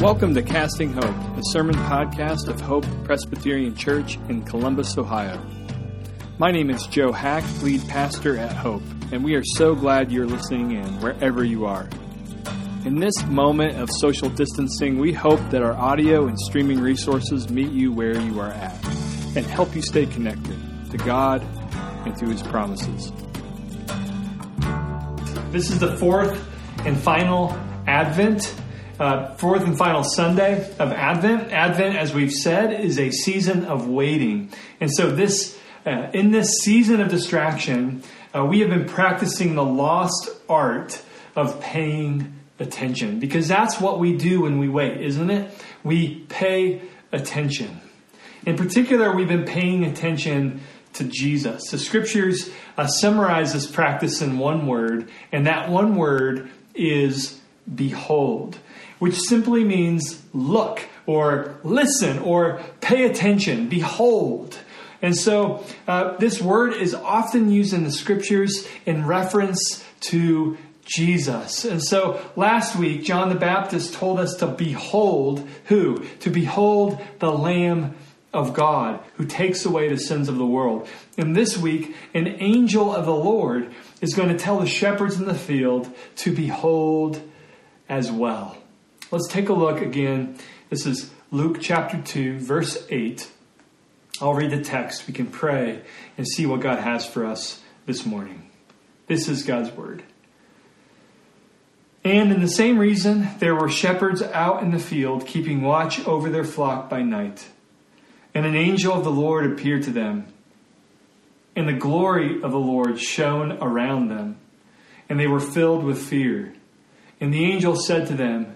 Welcome to Casting Hope, a sermon podcast of Hope Presbyterian Church in Columbus, Ohio. My name is Joe Hack, lead pastor at Hope, and we are so glad you're listening in wherever you are. In this moment of social distancing, we hope that our audio and streaming resources meet you where you are at and help you stay connected to God and to His promises. This is the fourth and final Advent uh, fourth and final Sunday of Advent. Advent, as we've said, is a season of waiting. And so, this uh, in this season of distraction, uh, we have been practicing the lost art of paying attention because that's what we do when we wait, isn't it? We pay attention. In particular, we've been paying attention to Jesus. The scriptures uh, summarize this practice in one word, and that one word is behold which simply means look or listen or pay attention, behold. And so uh, this word is often used in the scriptures in reference to Jesus. And so last week, John the Baptist told us to behold who? To behold the Lamb of God who takes away the sins of the world. And this week, an angel of the Lord is going to tell the shepherds in the field to behold as well. Let's take a look again. This is Luke chapter 2, verse 8. I'll read the text. We can pray and see what God has for us this morning. This is God's word. And in the same reason, there were shepherds out in the field, keeping watch over their flock by night. And an angel of the Lord appeared to them. And the glory of the Lord shone around them, and they were filled with fear. And the angel said to them,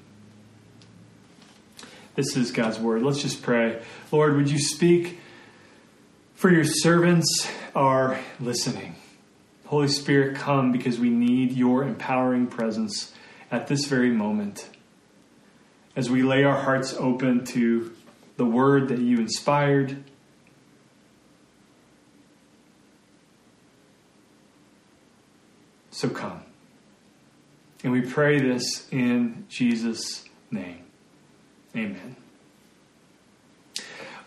This is God's word. Let's just pray. Lord, would you speak for your servants are listening. Holy Spirit, come because we need your empowering presence at this very moment. As we lay our hearts open to the word that you inspired, so come. And we pray this in Jesus' name. Amen.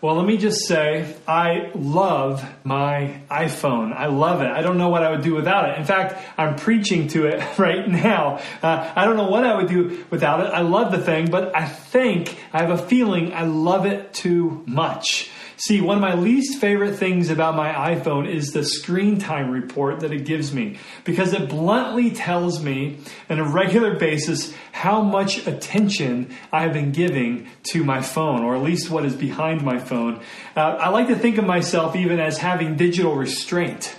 Well, let me just say, I love my iPhone. I love it. I don't know what I would do without it. In fact, I'm preaching to it right now. Uh, I don't know what I would do without it. I love the thing, but I think, I have a feeling I love it too much. See, one of my least favorite things about my iPhone is the screen time report that it gives me because it bluntly tells me on a regular basis how much attention I have been giving to my phone, or at least what is behind my phone. Uh, I like to think of myself even as having digital restraint.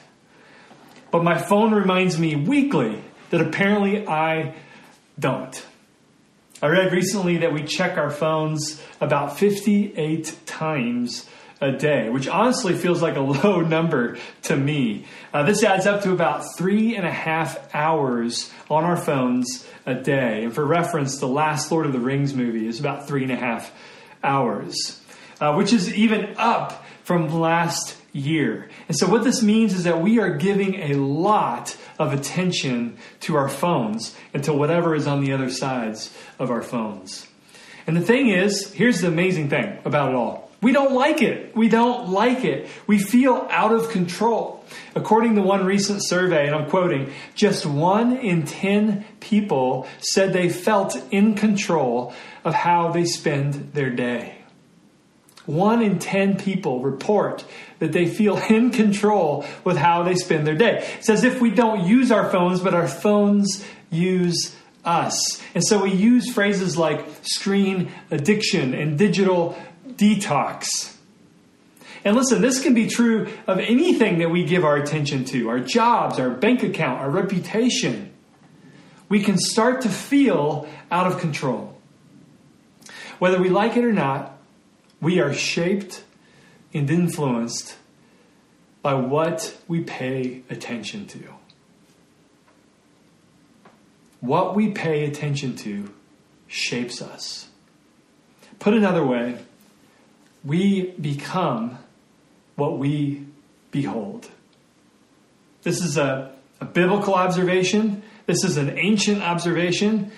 But my phone reminds me weekly that apparently I don't. I read recently that we check our phones about 58 times a day, which honestly feels like a low number to me. Uh, this adds up to about three and a half hours on our phones a day. And for reference, the last Lord of the Rings movie is about three and a half hours, uh, which is even up from last year. And so, what this means is that we are giving a lot of attention to our phones and to whatever is on the other sides of our phones. And the thing is, here's the amazing thing about it all we don't like it. We don't like it. We feel out of control. According to one recent survey, and I'm quoting, just one in 10 people said they felt in control of how they spend their day. One in 10 people report that they feel in control with how they spend their day. It's as if we don't use our phones, but our phones use us. And so we use phrases like screen addiction and digital detox. And listen, this can be true of anything that we give our attention to our jobs, our bank account, our reputation. We can start to feel out of control. Whether we like it or not, we are shaped and influenced by what we pay attention to. What we pay attention to shapes us. Put another way, we become what we behold. This is a, a, biblical observation. This is an ancient observation.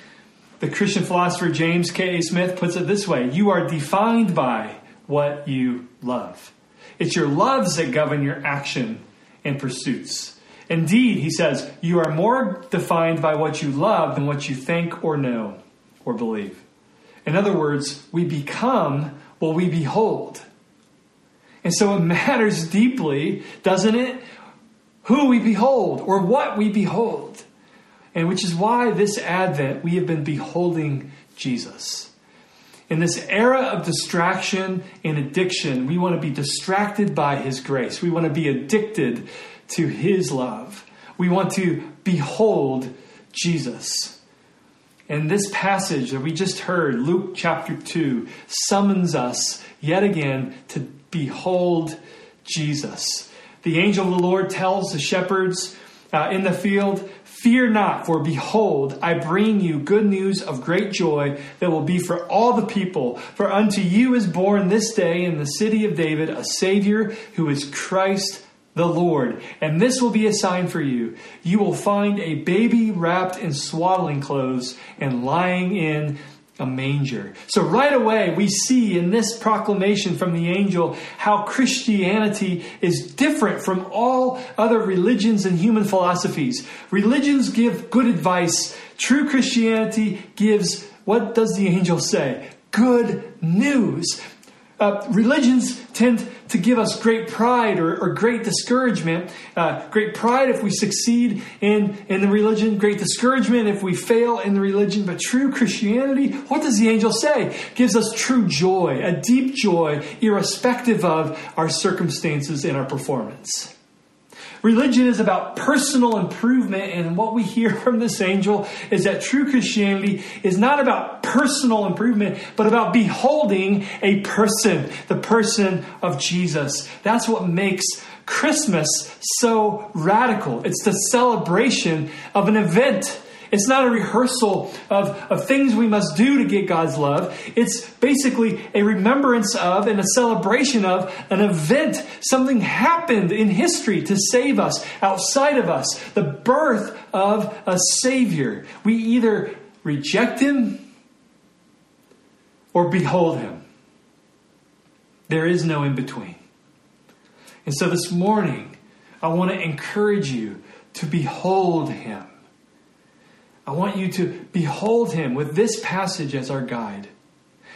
The Christian philosopher James K. A. Smith puts it this way You are defined by what you love. It's your loves that govern your action and pursuits. Indeed, he says, you are more defined by what you love than what you think or know or believe. In other words, we become what we behold. And so it matters deeply, doesn't it? Who we behold or what we behold. And which is why this Advent we have been beholding Jesus. In this era of distraction and addiction, we want to be distracted by His grace. We want to be addicted to His love. We want to behold Jesus. And this passage that we just heard, Luke chapter 2, summons us yet again to behold Jesus. The angel of the Lord tells the shepherds uh, in the field, Fear not, for behold, I bring you good news of great joy that will be for all the people. For unto you is born this day in the city of David a Savior who is Christ the Lord. And this will be a sign for you. You will find a baby wrapped in swaddling clothes and lying in a manger. So, right away, we see in this proclamation from the angel how Christianity is different from all other religions and human philosophies. Religions give good advice, true Christianity gives what does the angel say? Good news. Uh, religions tend to give us great pride or, or great discouragement. Uh, great pride if we succeed in, in the religion, great discouragement if we fail in the religion. But true Christianity, what does the angel say? Gives us true joy, a deep joy, irrespective of our circumstances and our performance. Religion is about personal improvement, and what we hear from this angel is that true Christianity is not about personal improvement, but about beholding a person, the person of Jesus. That's what makes Christmas so radical. It's the celebration of an event it's not a rehearsal of, of things we must do to get God's love. It's basically a remembrance of and a celebration of an event. Something happened in history to save us, outside of us. The birth of a Savior. We either reject Him or behold Him. There is no in between. And so this morning, I want to encourage you to behold Him. I want you to behold him with this passage as our guide.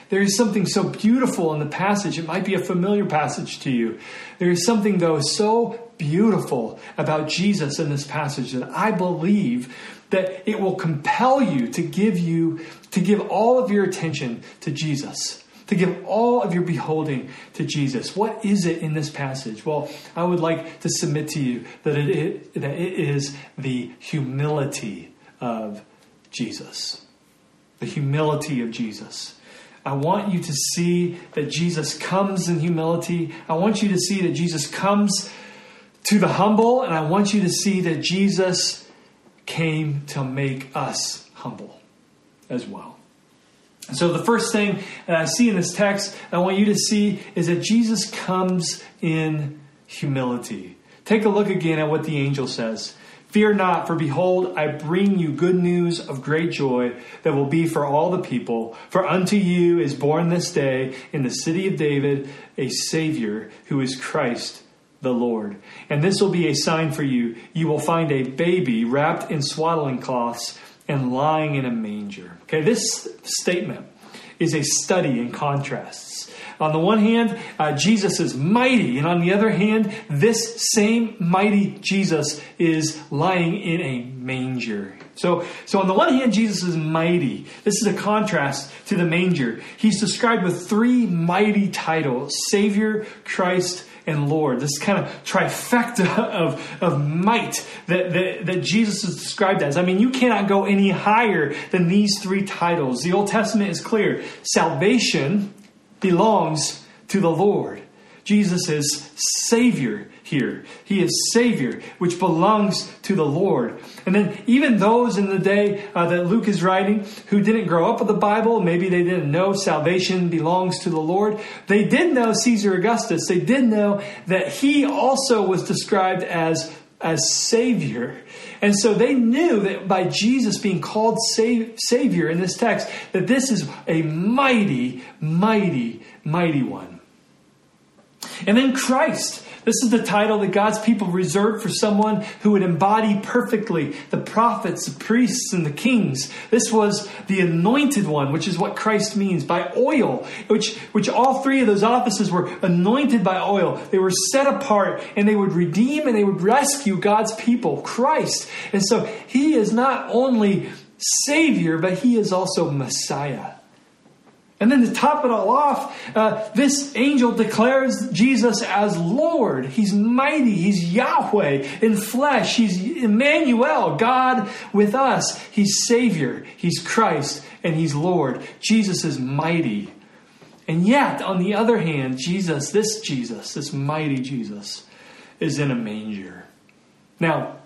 There is something so beautiful in the passage. It might be a familiar passage to you. There is something, though, so beautiful about Jesus in this passage that I believe that it will compel you to give you to give all of your attention to Jesus to give all of your beholding to Jesus. What is it in this passage? Well, I would like to submit to you that it, it, that it is the humility of Jesus, the humility of Jesus. I want you to see that Jesus comes in humility. I want you to see that Jesus comes to the humble, and I want you to see that Jesus came to make us humble as well. so, the first thing that I see in this text, I want you to see is that Jesus comes in humility. Take a look again at what the angel says. Fear not, for behold, I bring you good news of great joy that will be for all the people. For unto you is born this day in the city of David a Savior who is Christ the Lord. And this will be a sign for you. You will find a baby wrapped in swaddling cloths and lying in a manger. Okay, this statement is a study in contrasts. On the one hand, uh, Jesus is mighty, and on the other hand, this same mighty Jesus is lying in a manger. So, so on the one hand, Jesus is mighty. This is a contrast to the manger. He's described with three mighty titles Savior, Christ, and Lord. This kind of trifecta of, of might that, that, that Jesus is described as. I mean, you cannot go any higher than these three titles. The Old Testament is clear salvation belongs to the Lord. Jesus is Savior here. He is Savior, which belongs to the Lord. And then, even those in the day uh, that Luke is writing who didn't grow up with the Bible, maybe they didn't know salvation belongs to the Lord, they did know Caesar Augustus. They did know that he also was described as, as Savior. And so they knew that by Jesus being called Savior in this text, that this is a mighty, mighty, mighty one. And then Christ. This is the title that God's people reserved for someone who would embody perfectly the prophets, the priests, and the kings. This was the anointed one, which is what Christ means by oil, which, which all three of those offices were anointed by oil. They were set apart and they would redeem and they would rescue God's people, Christ. And so he is not only Savior, but he is also Messiah. And then to top it all off, uh, this angel declares Jesus as Lord. He's mighty. He's Yahweh in flesh. He's Emmanuel, God with us. He's Savior. He's Christ. And He's Lord. Jesus is mighty. And yet, on the other hand, Jesus, this Jesus, this mighty Jesus, is in a manger. Now,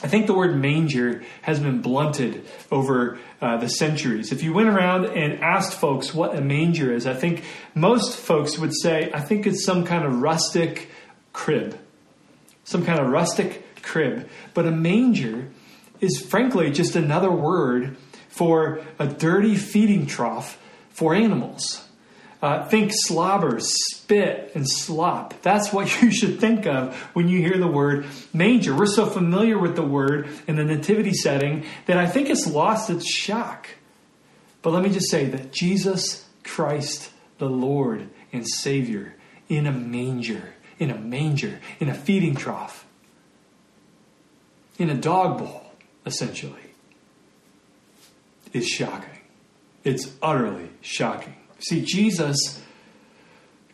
I think the word manger has been blunted over uh, the centuries. If you went around and asked folks what a manger is, I think most folks would say, I think it's some kind of rustic crib. Some kind of rustic crib. But a manger is frankly just another word for a dirty feeding trough for animals. Uh, think slobber, spit, and slop. That's what you should think of when you hear the word manger. We're so familiar with the word in the nativity setting that I think it's lost its shock. But let me just say that Jesus Christ, the Lord and Savior, in a manger, in a manger, in a feeding trough, in a dog bowl, essentially, is shocking. It's utterly shocking. See, Jesus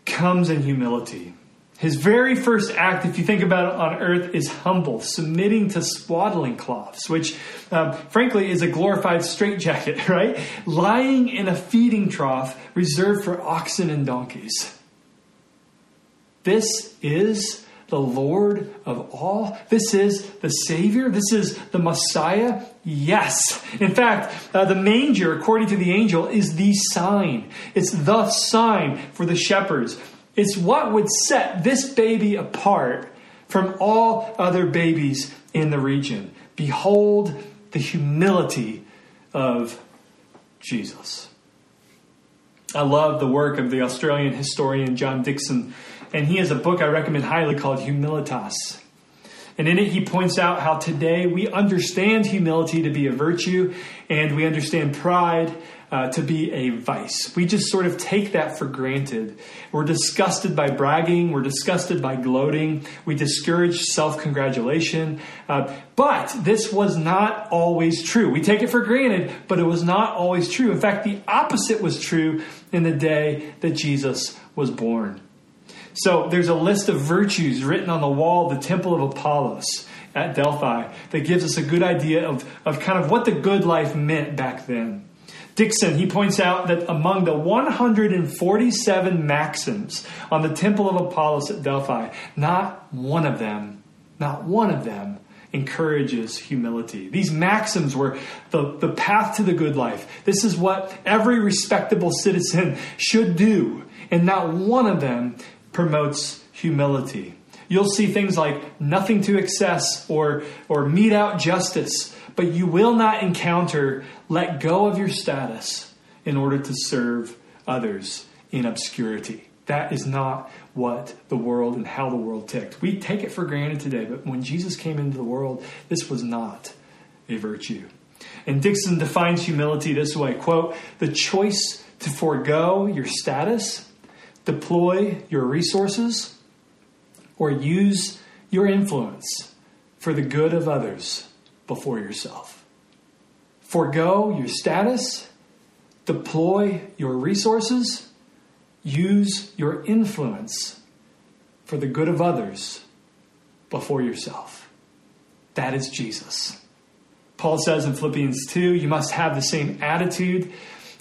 comes in humility. His very first act, if you think about it on earth, is humble, submitting to swaddling cloths, which um, frankly is a glorified straitjacket, right? Lying in a feeding trough reserved for oxen and donkeys. This is the Lord of all? This is the Savior? This is the Messiah? Yes. In fact, uh, the manger, according to the angel, is the sign. It's the sign for the shepherds. It's what would set this baby apart from all other babies in the region. Behold the humility of Jesus. I love the work of the Australian historian John Dickson and he has a book I recommend highly called Humilitas. And in it, he points out how today we understand humility to be a virtue and we understand pride uh, to be a vice. We just sort of take that for granted. We're disgusted by bragging, we're disgusted by gloating, we discourage self congratulation. Uh, but this was not always true. We take it for granted, but it was not always true. In fact, the opposite was true in the day that Jesus was born. So there's a list of virtues written on the wall of the Temple of Apollos at Delphi that gives us a good idea of, of kind of what the good life meant back then. Dickson, he points out that among the 147 maxims on the Temple of Apollos at Delphi, not one of them, not one of them encourages humility. These maxims were the, the path to the good life. This is what every respectable citizen should do. And not one of them promotes humility. You'll see things like nothing to excess or, or mete out justice, but you will not encounter let go of your status in order to serve others in obscurity. That is not what the world and how the world ticked. We take it for granted today, but when Jesus came into the world, this was not a virtue. And Dickson defines humility this way quote, the choice to forego your status, deploy your resources, or use your influence for the good of others before yourself. Forgo your status, deploy your resources, use your influence for the good of others before yourself. That is Jesus. Paul says in Philippians 2 you must have the same attitude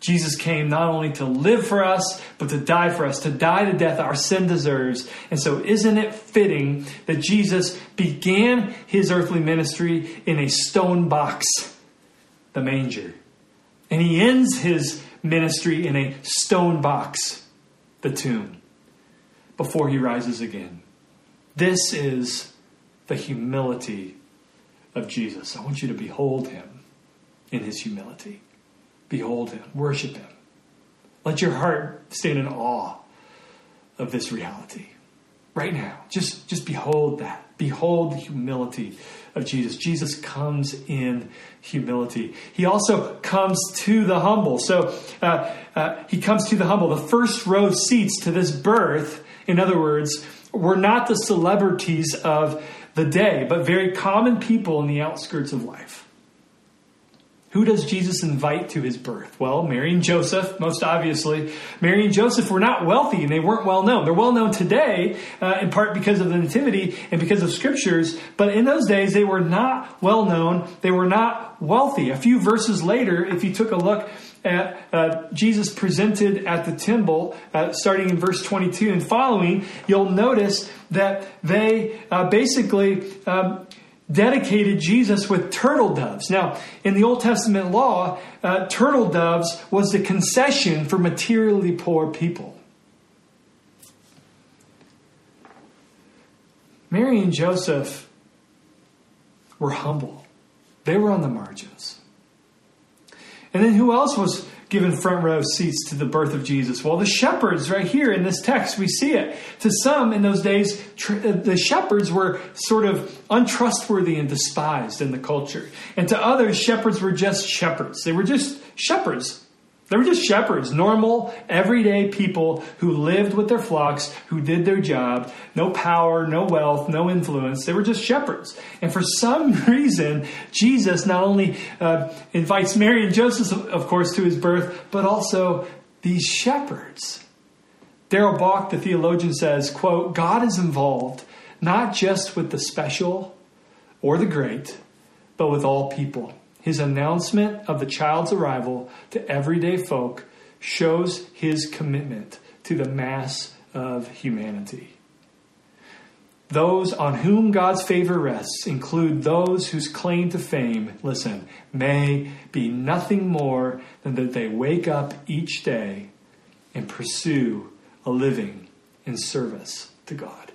Jesus came not only to live for us, but to die for us, to die the death our sin deserves. And so, isn't it fitting that Jesus began his earthly ministry in a stone box, the manger, and he ends his ministry in a stone box, the tomb, before he rises again? This is the humility of Jesus. I want you to behold him in his humility. Behold him, worship him. Let your heart stand in awe of this reality. Right now, just, just behold that. Behold the humility of Jesus. Jesus comes in humility. He also comes to the humble. So uh, uh, he comes to the humble. The first row seats to this birth, in other words, were not the celebrities of the day, but very common people in the outskirts of life. Who does Jesus invite to his birth? Well, Mary and Joseph, most obviously. Mary and Joseph were not wealthy and they weren't well known. They're well known today, uh, in part because of the Nativity and because of scriptures, but in those days they were not well known. They were not wealthy. A few verses later, if you took a look at uh, Jesus presented at the temple, uh, starting in verse 22 and following, you'll notice that they uh, basically um, dedicated Jesus with turtle doves. Now, in the Old Testament law, uh, turtle doves was the concession for materially poor people. Mary and Joseph were humble, they were on the margins. And then who else was given front row seats to the birth of Jesus? Well, the shepherds, right here in this text, we see it. To some in those days, tr- uh, the shepherds were sort of untrustworthy and despised in the culture. And to others, shepherds were just shepherds. They were just shepherds. They were just shepherds, normal, everyday people who lived with their flocks, who did their job. No power, no wealth, no influence. They were just shepherds. And for some reason, Jesus not only uh, invites Mary and Joseph, of course, to his birth, but also these shepherds. Darrell Bock, the theologian, says, quote, God is involved not just with the special or the great, but with all people. His announcement of the child's arrival to everyday folk shows his commitment to the mass of humanity. Those on whom God's favor rests include those whose claim to fame, listen, may be nothing more than that they wake up each day and pursue a living in service to God.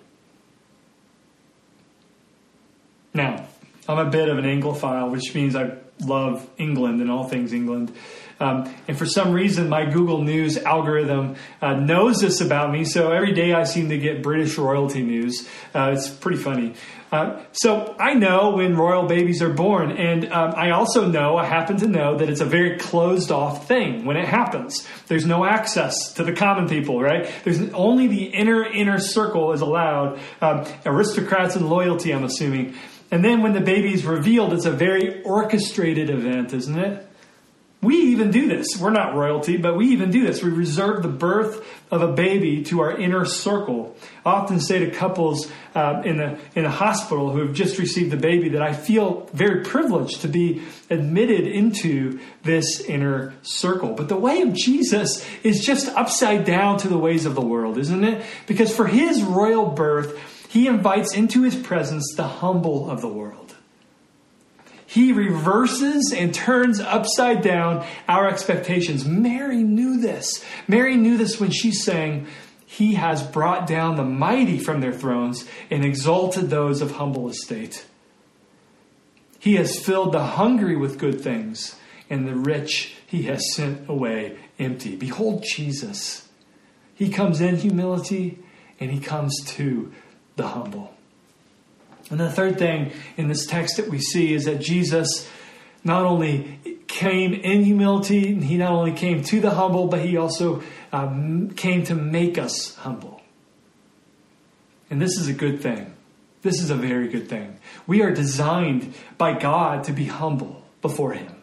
Now, I'm a bit of an Anglophile, which means I love England and all things England. Um, and for some reason, my Google News algorithm uh, knows this about me. So every day I seem to get British royalty news. Uh, it's pretty funny. Uh, so I know when royal babies are born, and um, I also know, I happen to know that it's a very closed off thing when it happens. There's no access to the common people, right? There's only the inner inner circle is allowed. Um, aristocrats and loyalty, I'm assuming. And then when the baby is revealed, it's a very orchestrated event, isn't it? We even do this. We're not royalty, but we even do this. We reserve the birth of a baby to our inner circle. I often say to couples uh, in, a, in a hospital who have just received the baby that I feel very privileged to be admitted into this inner circle. But the way of Jesus is just upside down to the ways of the world, isn't it? Because for his royal birth, he invites into his presence the humble of the world. He reverses and turns upside down our expectations. Mary knew this. Mary knew this when she sang, He has brought down the mighty from their thrones and exalted those of humble estate. He has filled the hungry with good things, and the rich he has sent away empty. Behold Jesus. He comes in humility and he comes to the humble. And the third thing in this text that we see is that Jesus not only came in humility, he not only came to the humble, but he also um, came to make us humble. And this is a good thing. This is a very good thing. We are designed by God to be humble before Him.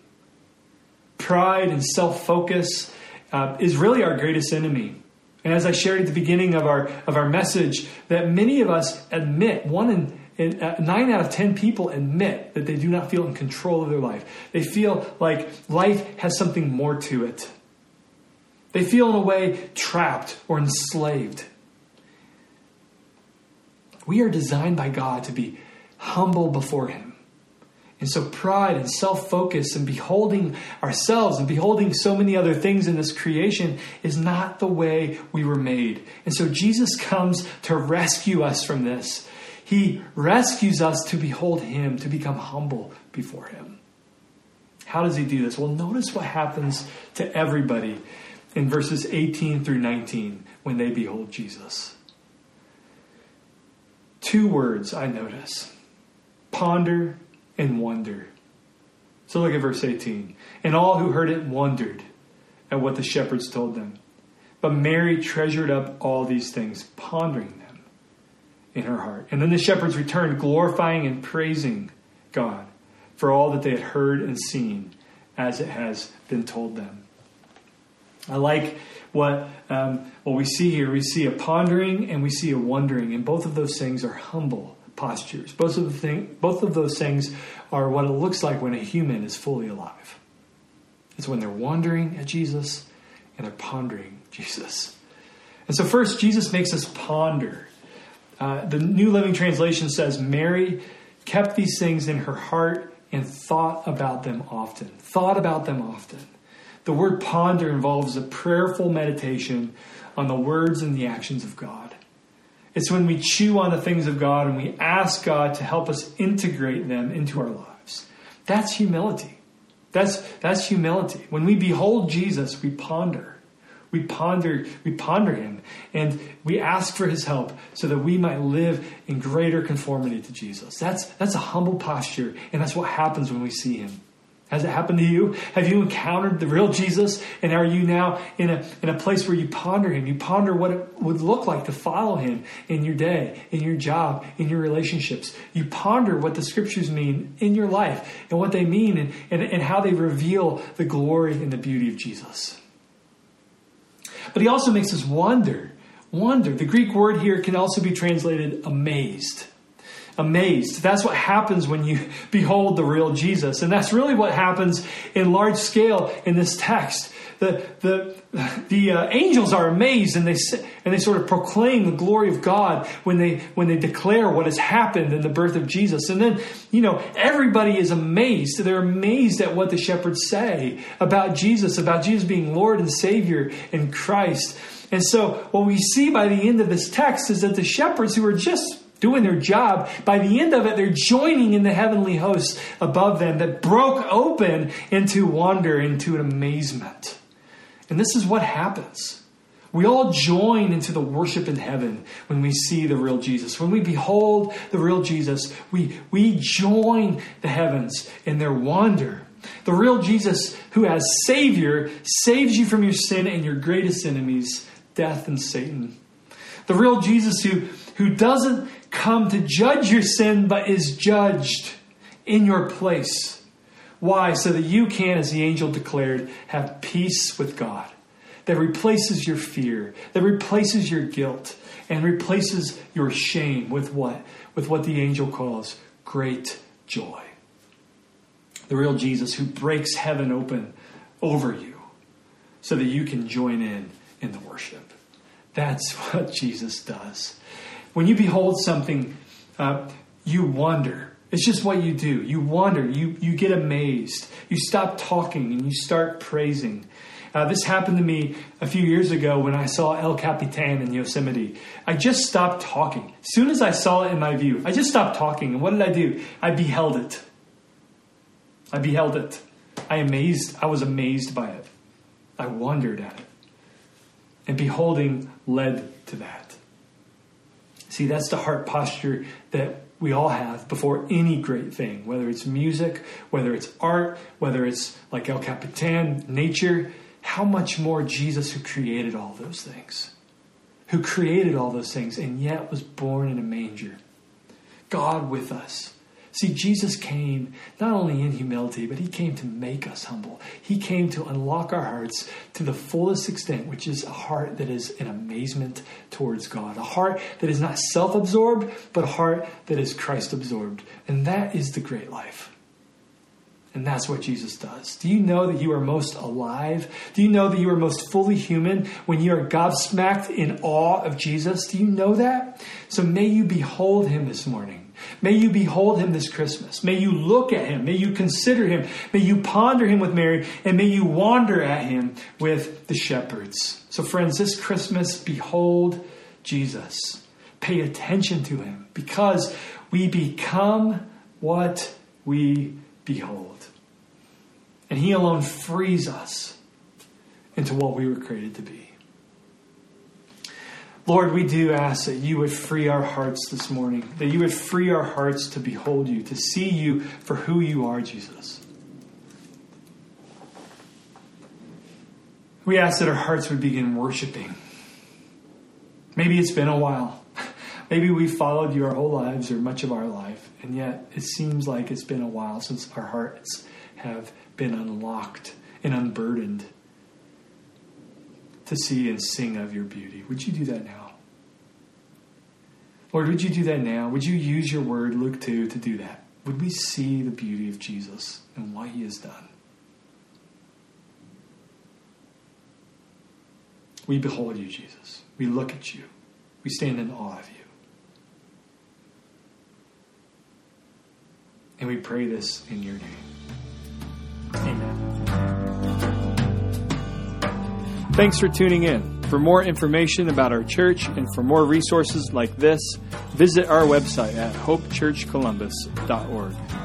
Pride and self focus uh, is really our greatest enemy. And as I shared at the beginning of our, of our message, that many of us admit, one in and uh, nine out of ten people admit that they do not feel in control of their life. They feel like life has something more to it. They feel, in a way, trapped or enslaved. We are designed by God to be humble before Him. And so, pride and self focus and beholding ourselves and beholding so many other things in this creation is not the way we were made. And so, Jesus comes to rescue us from this he rescues us to behold Him, to become humble before Him. How does He do this? Well, notice what happens to everybody in verses 18 through 19 when they behold Jesus. Two words I notice ponder and wonder. So look at verse 18. And all who heard it wondered at what the shepherds told them. But Mary treasured up all these things, pondering them in her heart. And then the shepherds returned, glorifying and praising God for all that they had heard and seen as it has been told them. I like what um, what we see here. We see a pondering and we see a wondering, and both of those things are humble postures. Both of the thing, both of those things are what it looks like when a human is fully alive. It's when they're wondering at Jesus and they're pondering Jesus. And so, first, Jesus makes us ponder uh, the New Living Translation says, Mary kept these things in her heart and thought about them often. Thought about them often. The word ponder involves a prayerful meditation on the words and the actions of God. It's when we chew on the things of God and we ask God to help us integrate them into our lives. That's humility. That's, that's humility. When we behold Jesus, we ponder. We ponder, we ponder him and we ask for his help so that we might live in greater conformity to Jesus. That's, that's a humble posture, and that's what happens when we see him. Has it happened to you? Have you encountered the real Jesus? And are you now in a, in a place where you ponder him? You ponder what it would look like to follow him in your day, in your job, in your relationships. You ponder what the scriptures mean in your life and what they mean and, and, and how they reveal the glory and the beauty of Jesus. But he also makes us wonder. Wonder. The Greek word here can also be translated amazed. Amazed. That's what happens when you behold the real Jesus. And that's really what happens in large scale in this text the the the uh, angels are amazed and they and they sort of proclaim the glory of God when they when they declare what has happened in the birth of Jesus. And then you know everybody is amazed. They're amazed at what the shepherds say about Jesus, about Jesus being Lord and Savior in Christ. And so what we see by the end of this text is that the shepherds who are just doing their job. By the end of it, they're joining in the heavenly hosts above them that broke open into wonder, into an amazement. And this is what happens. We all join into the worship in heaven when we see the real Jesus. When we behold the real Jesus, we, we join the heavens in their wonder. The real Jesus, who as Savior, saves you from your sin and your greatest enemies, death and Satan. The real Jesus who, who doesn't come to judge your sin, but is judged in your place Why? So that you can, as the angel declared, have peace with God that replaces your fear, that replaces your guilt, and replaces your shame with what? With what the angel calls great joy. The real Jesus who breaks heaven open over you so that you can join in in the worship. That's what Jesus does. When you behold something, uh, you wonder. It's just what you do. You wonder. You, you get amazed. You stop talking and you start praising. Uh, this happened to me a few years ago when I saw El Capitan in Yosemite. I just stopped talking. As soon as I saw it in my view, I just stopped talking. And what did I do? I beheld it. I beheld it. I amazed. I was amazed by it. I wondered at it. And beholding led to that. See, that's the heart posture that we all have before any great thing, whether it's music, whether it's art, whether it's like El Capitan, nature how much more Jesus, who created all those things, who created all those things, and yet was born in a manger. God with us. See, Jesus came not only in humility, but he came to make us humble. He came to unlock our hearts to the fullest extent, which is a heart that is in amazement towards God, a heart that is not self absorbed, but a heart that is Christ absorbed. And that is the great life. And that's what Jesus does. Do you know that you are most alive? Do you know that you are most fully human when you are gobsmacked in awe of Jesus? Do you know that? So may you behold him this morning. May you behold him this Christmas. May you look at him. May you consider him. May you ponder him with Mary. And may you wander at him with the shepherds. So, friends, this Christmas, behold Jesus. Pay attention to him because we become what we behold. And He alone frees us into what we were created to be. Lord, we do ask that you would free our hearts this morning, that you would free our hearts to behold you, to see you for who you are, Jesus. We ask that our hearts would begin worshiping. Maybe it's been a while. Maybe we've followed you our whole lives or much of our life, and yet it seems like it's been a while since our hearts have been unlocked and unburdened to see and sing of your beauty. Would you do that now? Lord, would you do that now? Would you use your word, Luke 2, to do that? Would we see the beauty of Jesus and what he has done? We behold you, Jesus. We look at you. We stand in awe of you. And we pray this in your name. Amen. Thanks for tuning in. For more information about our church and for more resources like this, visit our website at hopechurchcolumbus.org.